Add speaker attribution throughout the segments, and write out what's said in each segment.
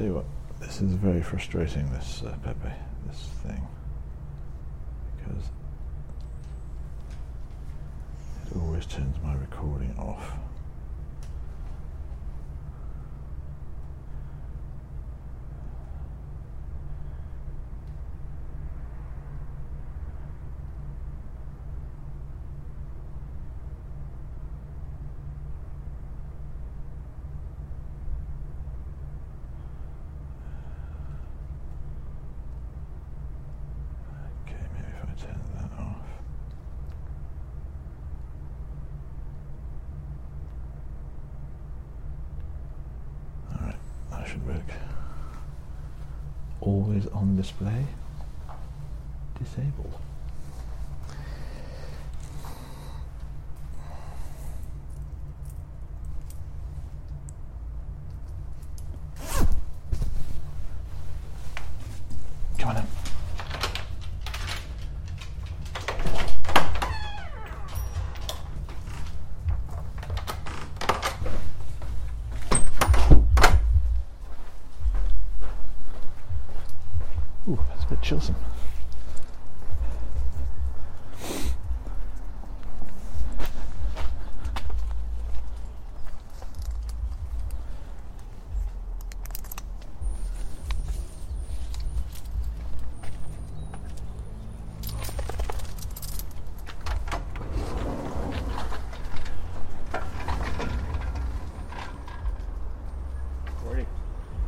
Speaker 1: tell you what, this is very frustrating, this uh, Pepe, this thing. Because it always turns my recording off. Okay, maybe if I turn that off. Alright, that should work. Always on display. Disabled. Come on in. Ooh, that's a bit chillsome.
Speaker 2: Morning.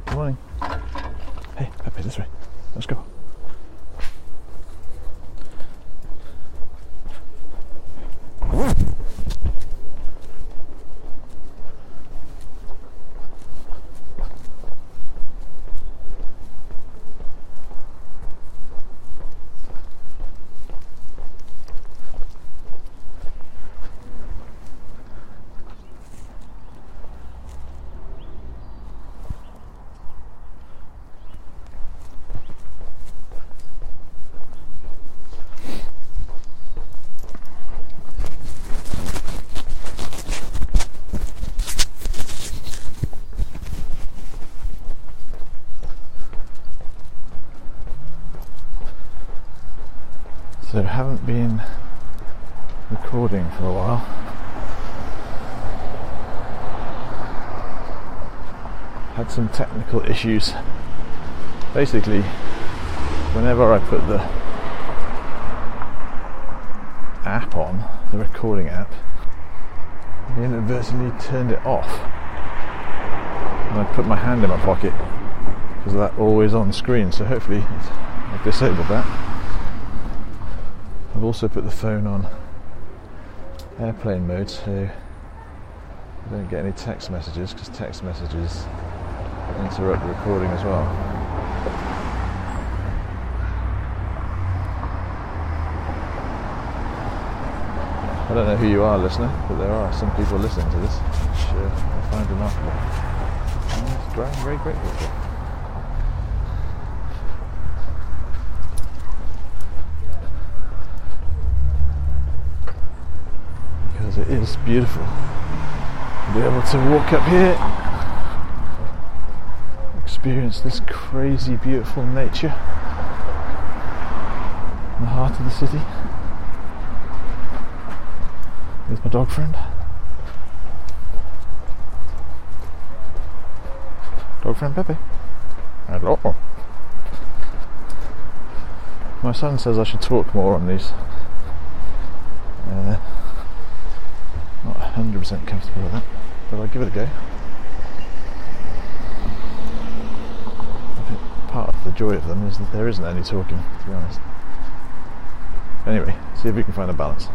Speaker 1: Good morning. Hey, Pepe, this way. Let's go. So, haven't been recording for a while. Had some technical issues. Basically, whenever I put the app on, the recording app, I inadvertently turned it off. And I put my hand in my pocket because that always on screen, so hopefully I've disabled that. I've also put the phone on airplane mode so I don't get any text messages because text messages interrupt the recording as well. I don't know who you are, listener, but there are some people listening to this, which uh, I find remarkable. I'm very grateful for. Because it is beautiful. To be able to walk up here, experience this crazy, beautiful nature in the heart of the city. With my dog friend. Dog friend Pepe. Hello. My son says I should talk more on these. Uh, not 100% comfortable with that, but I'll give it a go. I think part of the joy of them is that there isn't any talking, to be honest. Anyway, see if we can find a balance.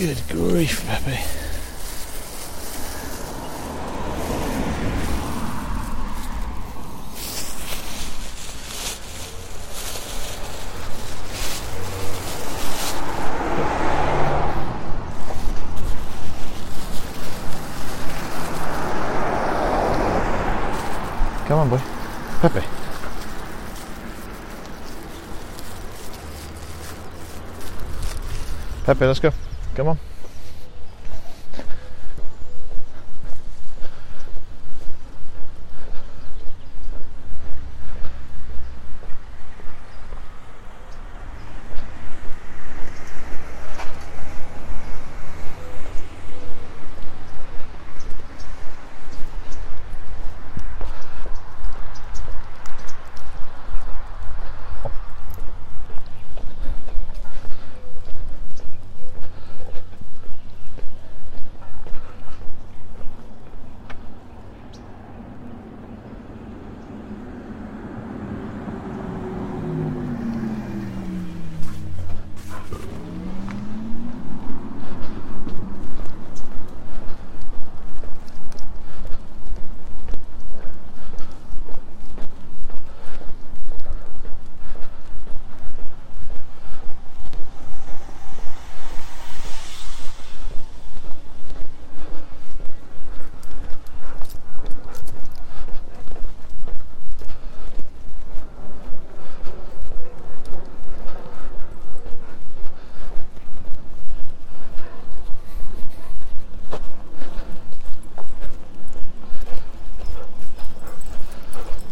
Speaker 1: Good grief, Pepe. Come on, boy. Pepe. Pepe, let's go. Come on.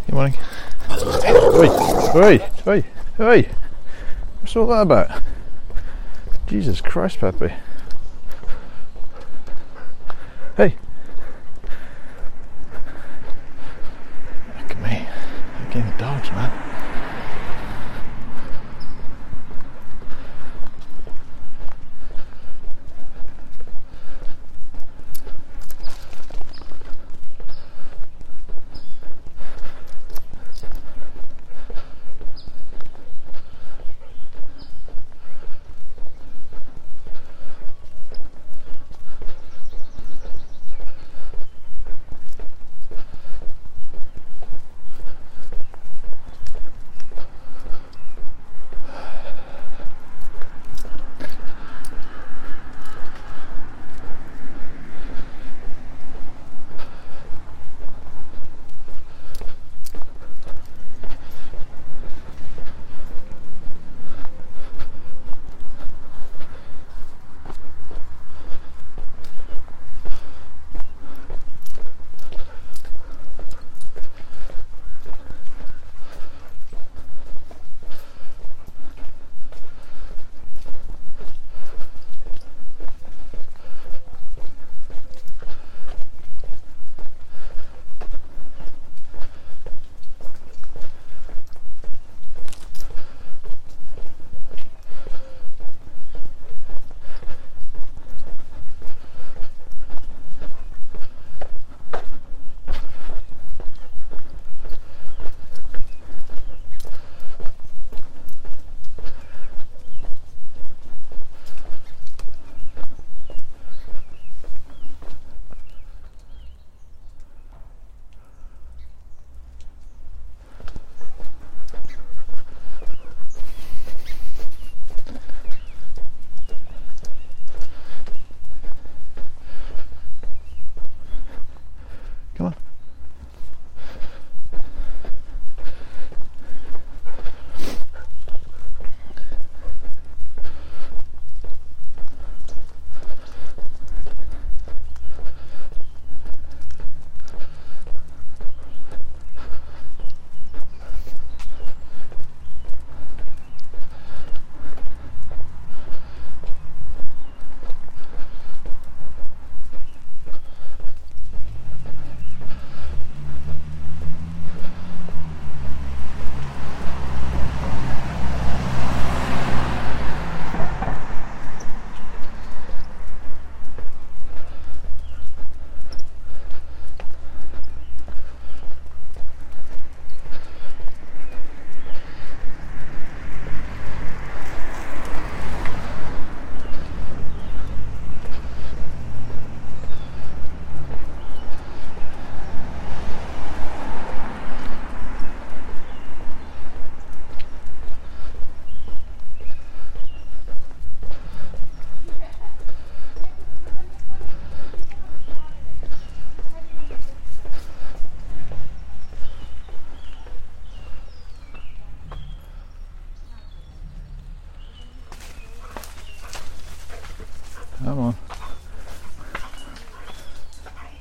Speaker 1: Good morning. Oi, oi, oi. What's all that about? Jesus Christ, Pepe. Hey. Look at me. Again, the dogs, man.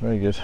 Speaker 1: Very good.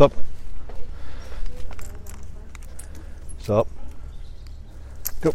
Speaker 1: Stop. Stop. Go.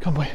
Speaker 1: Come, boy.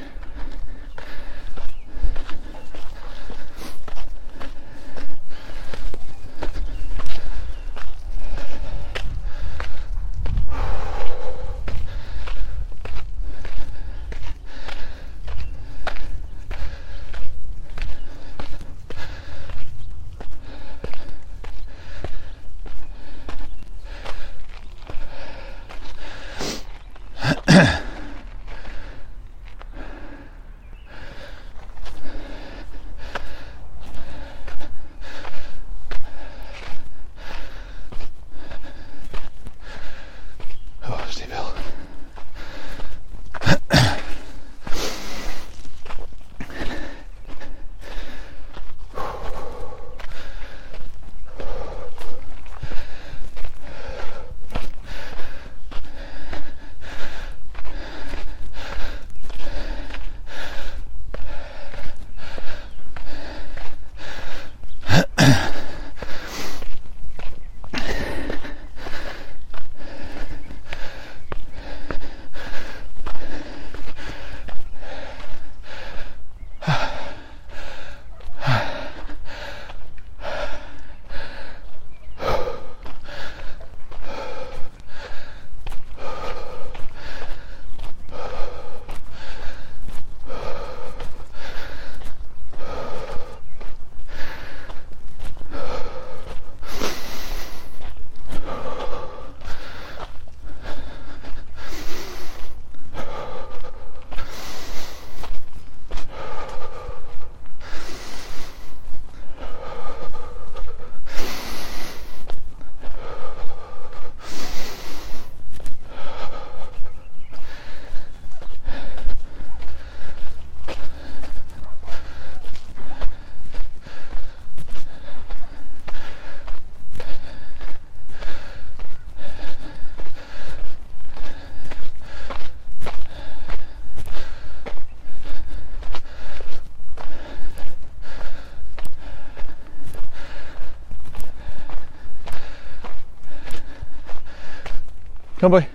Speaker 1: Come boy.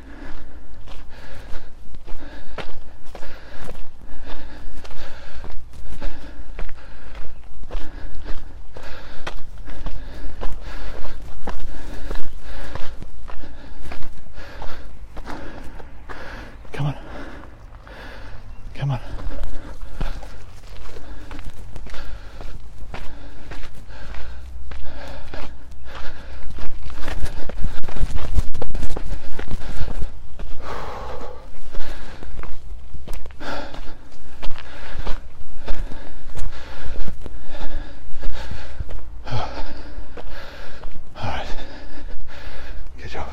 Speaker 1: Come on. Come on. All right. Good job.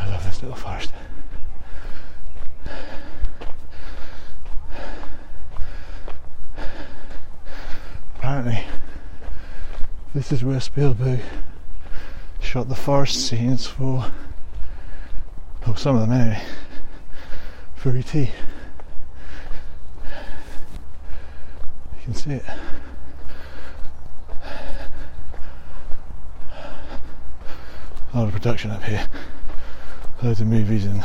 Speaker 1: I love this little forest. Apparently, this is where Spielberg shot the forest scenes for, oh, some of them anyway, for E.T. You can see it. A lot of production up here loads of movies and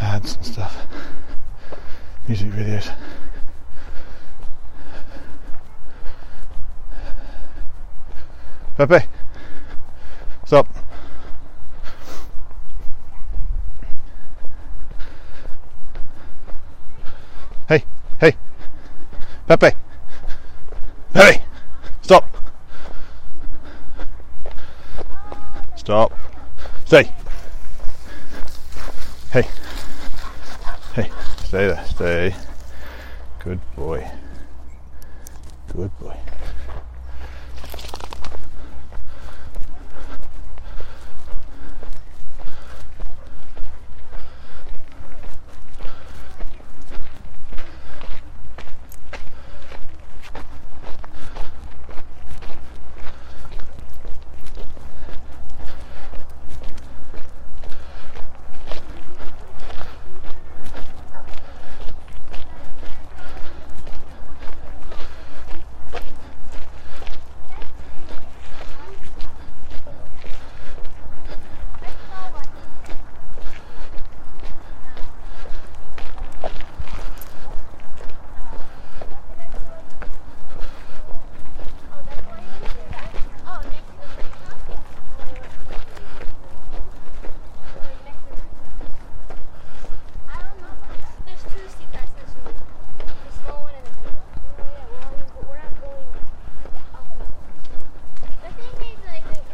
Speaker 1: ads and stuff, music videos. Pepe, stop. Hey, hey, Pepe, Pepe, stop. Stop. Stay. Hey. Hey. Stay there. Stay. Good boy. Good boy.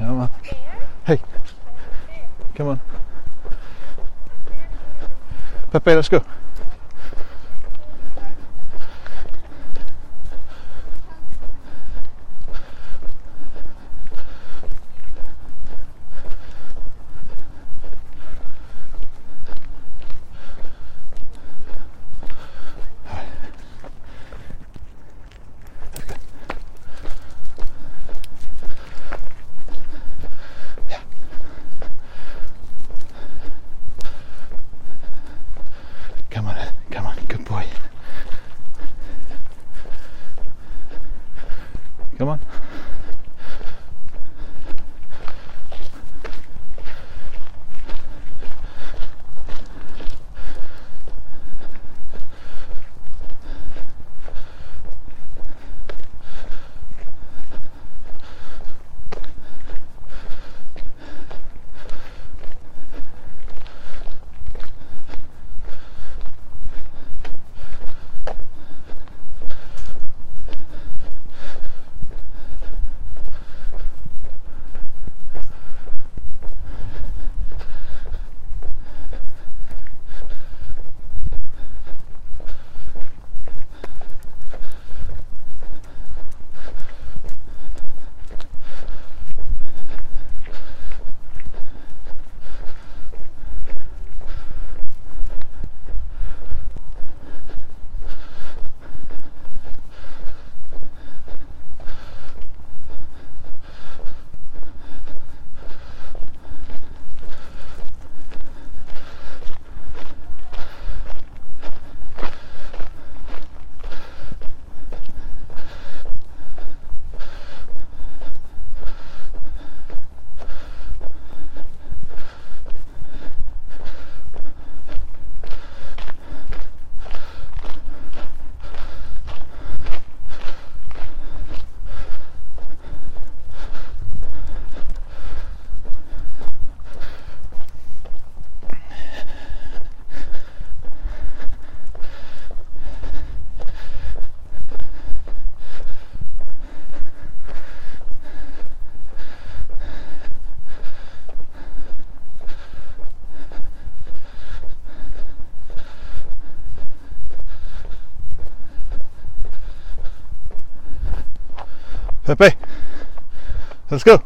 Speaker 1: Come on. Hey. Come on. Pepe, let's Pepe, let's go.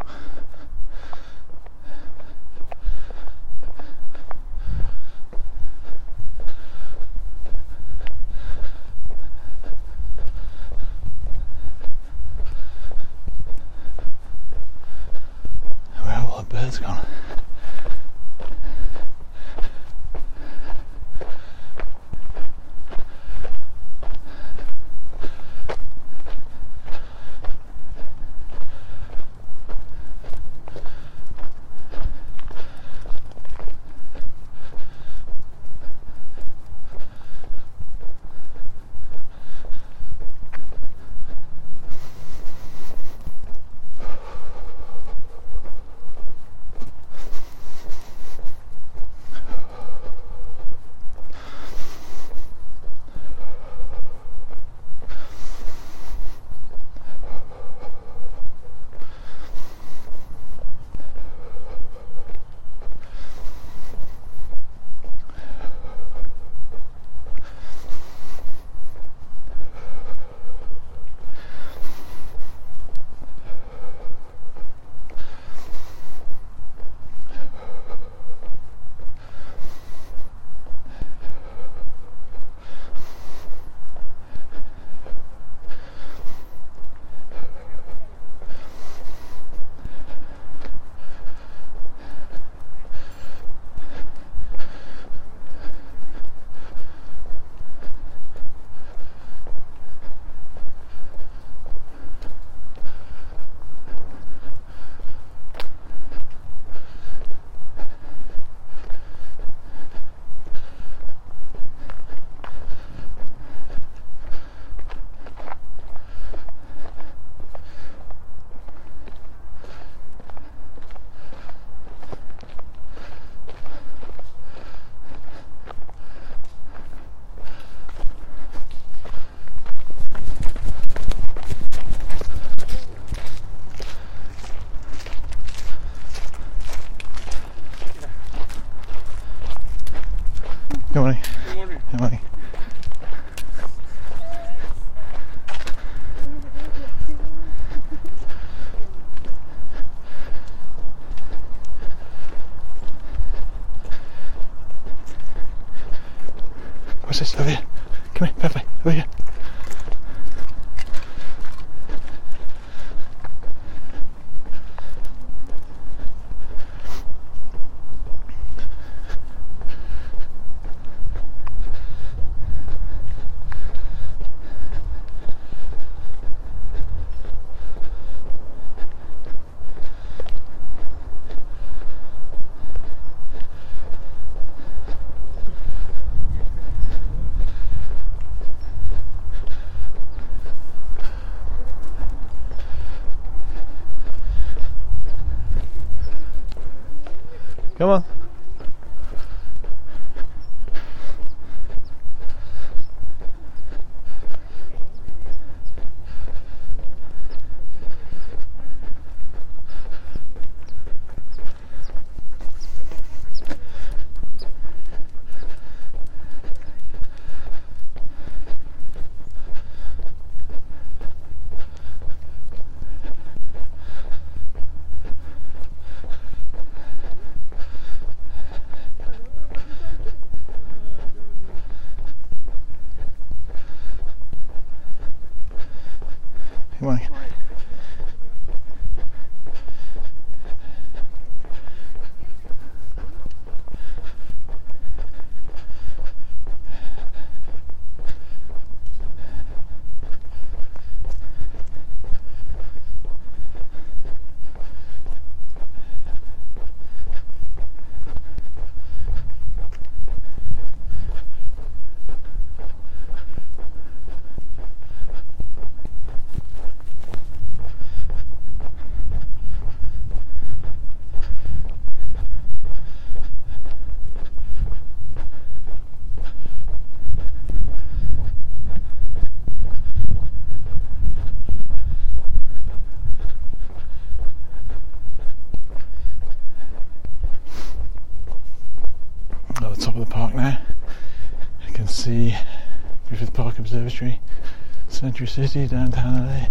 Speaker 1: Century City, downtown LA.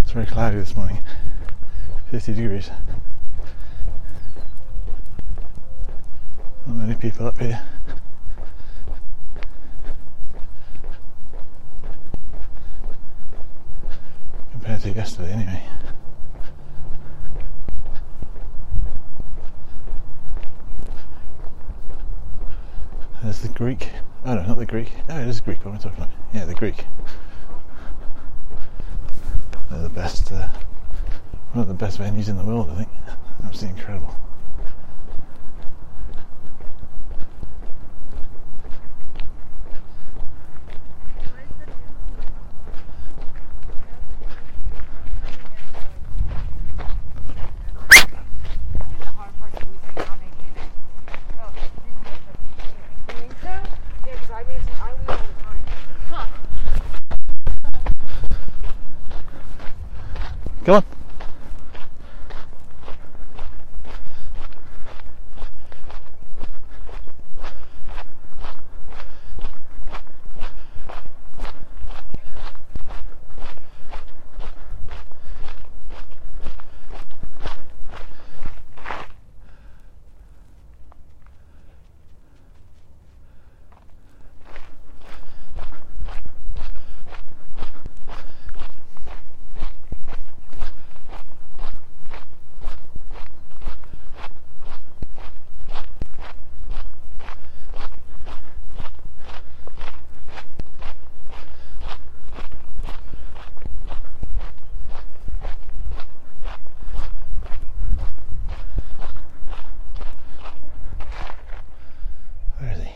Speaker 1: It's It's very cloudy this morning. 50 degrees. Not many people up here. Compared to yesterday, anyway. There's the Greek. Oh no, not the Greek. Oh, it is Greek. What am I talking about? Yeah, the Greek. They're the best. Uh, one of the best venues in the world, I think. Absolutely incredible. Come on. Where is he?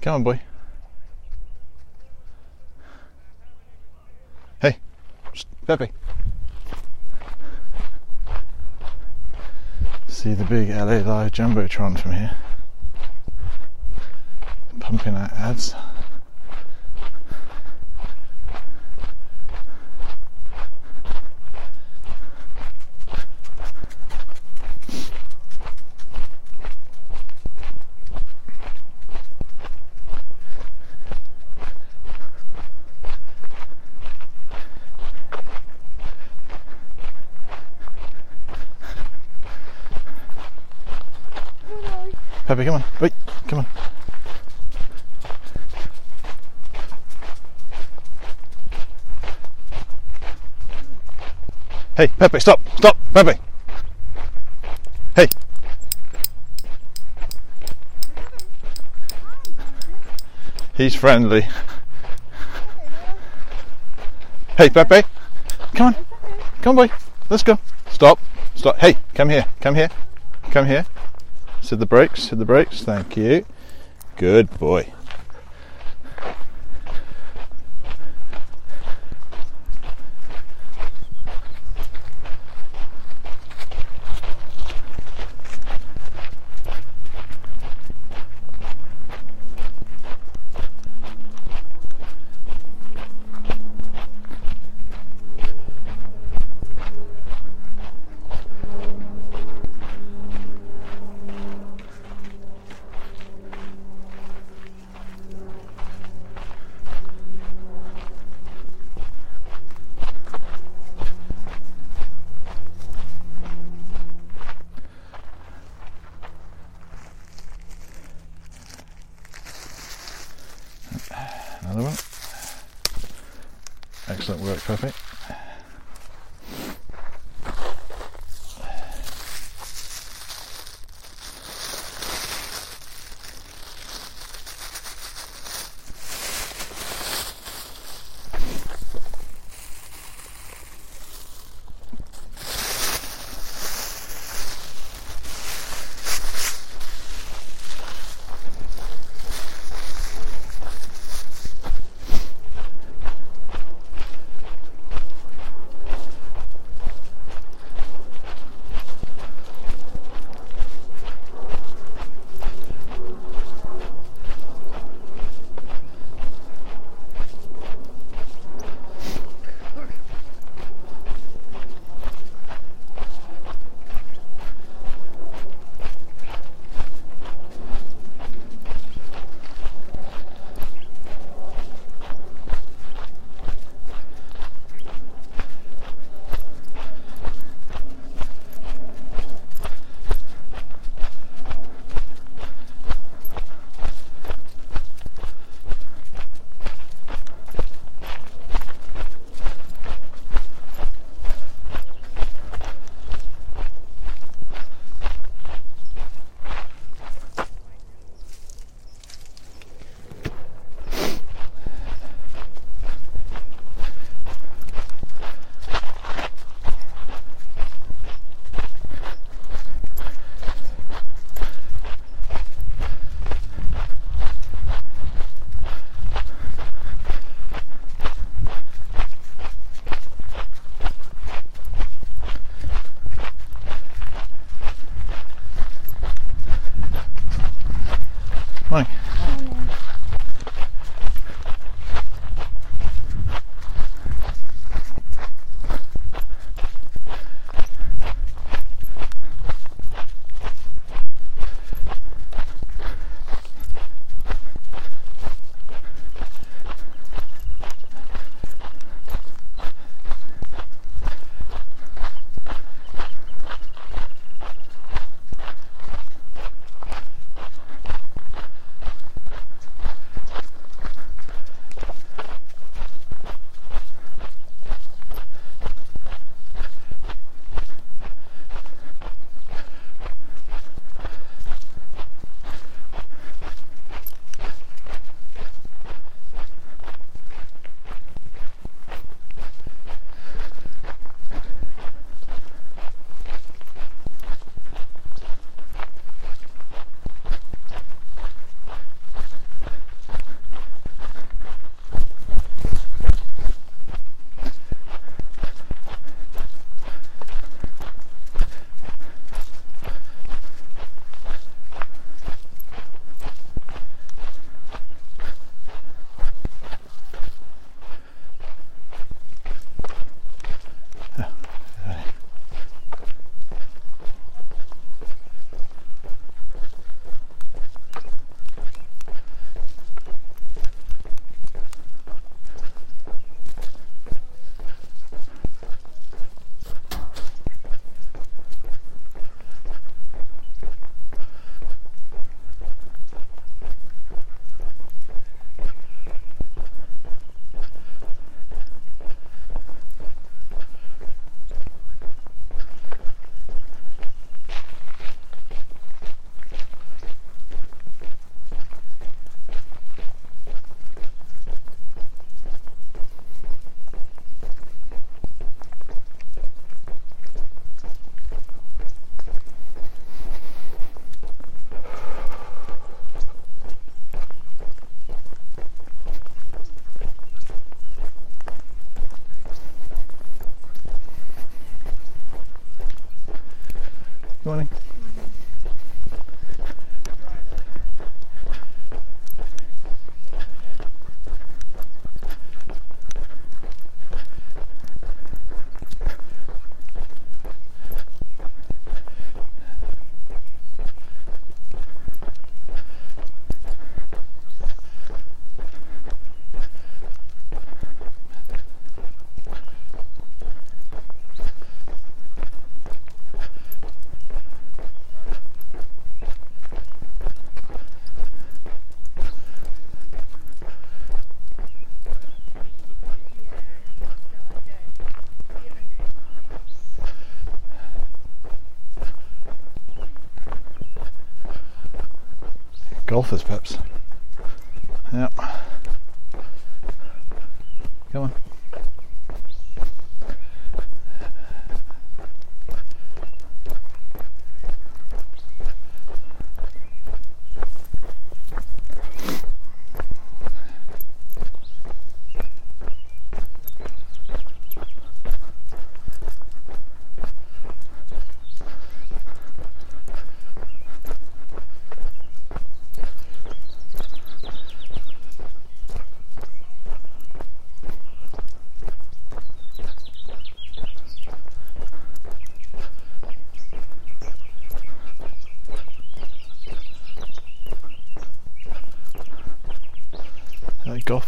Speaker 1: Come on, boy. Hey, Psst, Pepe. See the big LA Live Jumbotron from here. Pumping out ads. Pepe, come on. Wait, come on. Hey, Pepe, stop, stop, Pepe. Hey. He's friendly. Hey, Pepe. Come on. Come on, boy. Let's go. Stop. Stop. Hey, come here. Come here. Come here. Hit the brakes. Hit the brakes. Thank you. Good boy. Another one. Excellent Golfers, perhaps. Yep. Come on.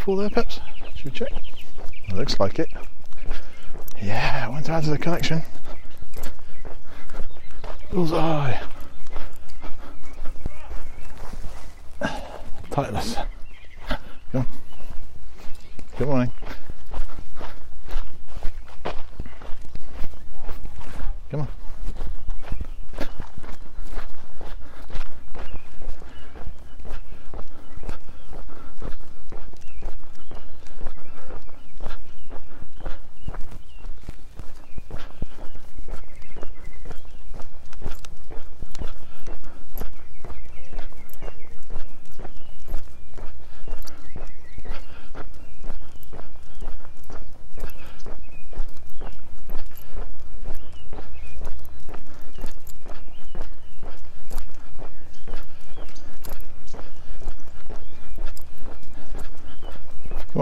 Speaker 1: Golf ball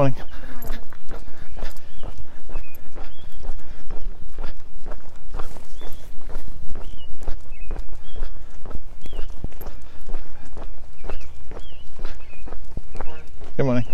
Speaker 1: Morning. Good morning.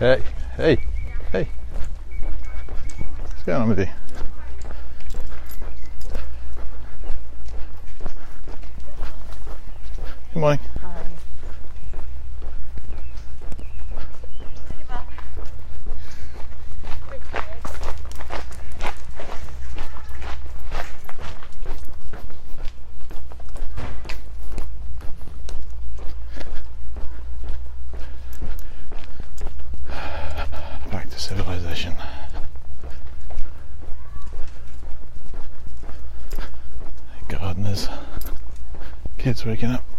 Speaker 1: Hey, hey, hey. What's going on with you? Good morning. Back to civilization. Gardeners. Waking up.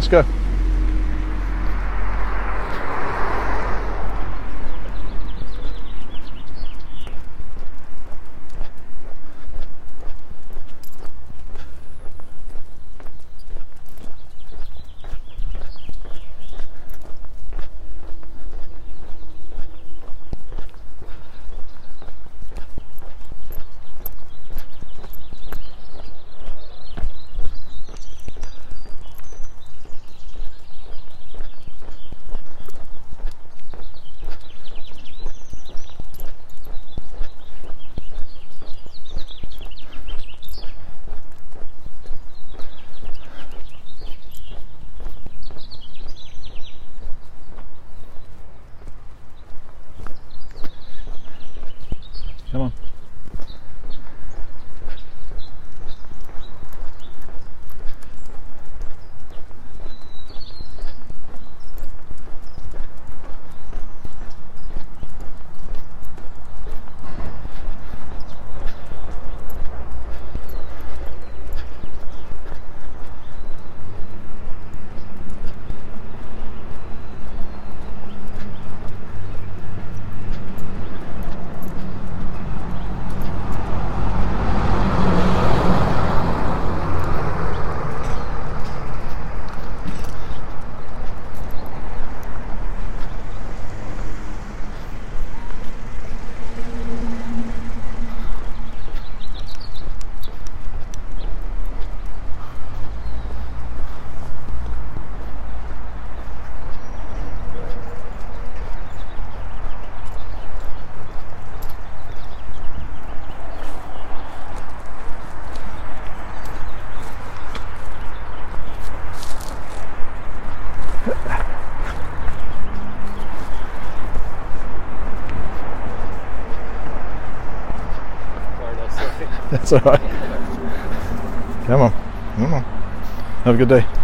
Speaker 1: Let's go.
Speaker 2: That's
Speaker 1: all right. Come on. Come on. Have a good day.